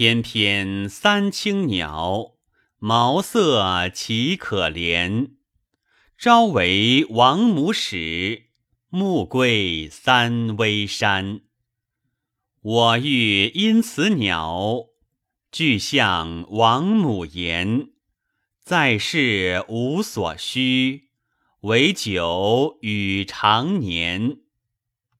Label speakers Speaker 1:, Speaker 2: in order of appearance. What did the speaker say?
Speaker 1: 翩翩三青鸟，毛色岂可怜？朝为王母使，暮归三危山。我欲因此鸟，具向王母言：在世无所需，唯酒与长年。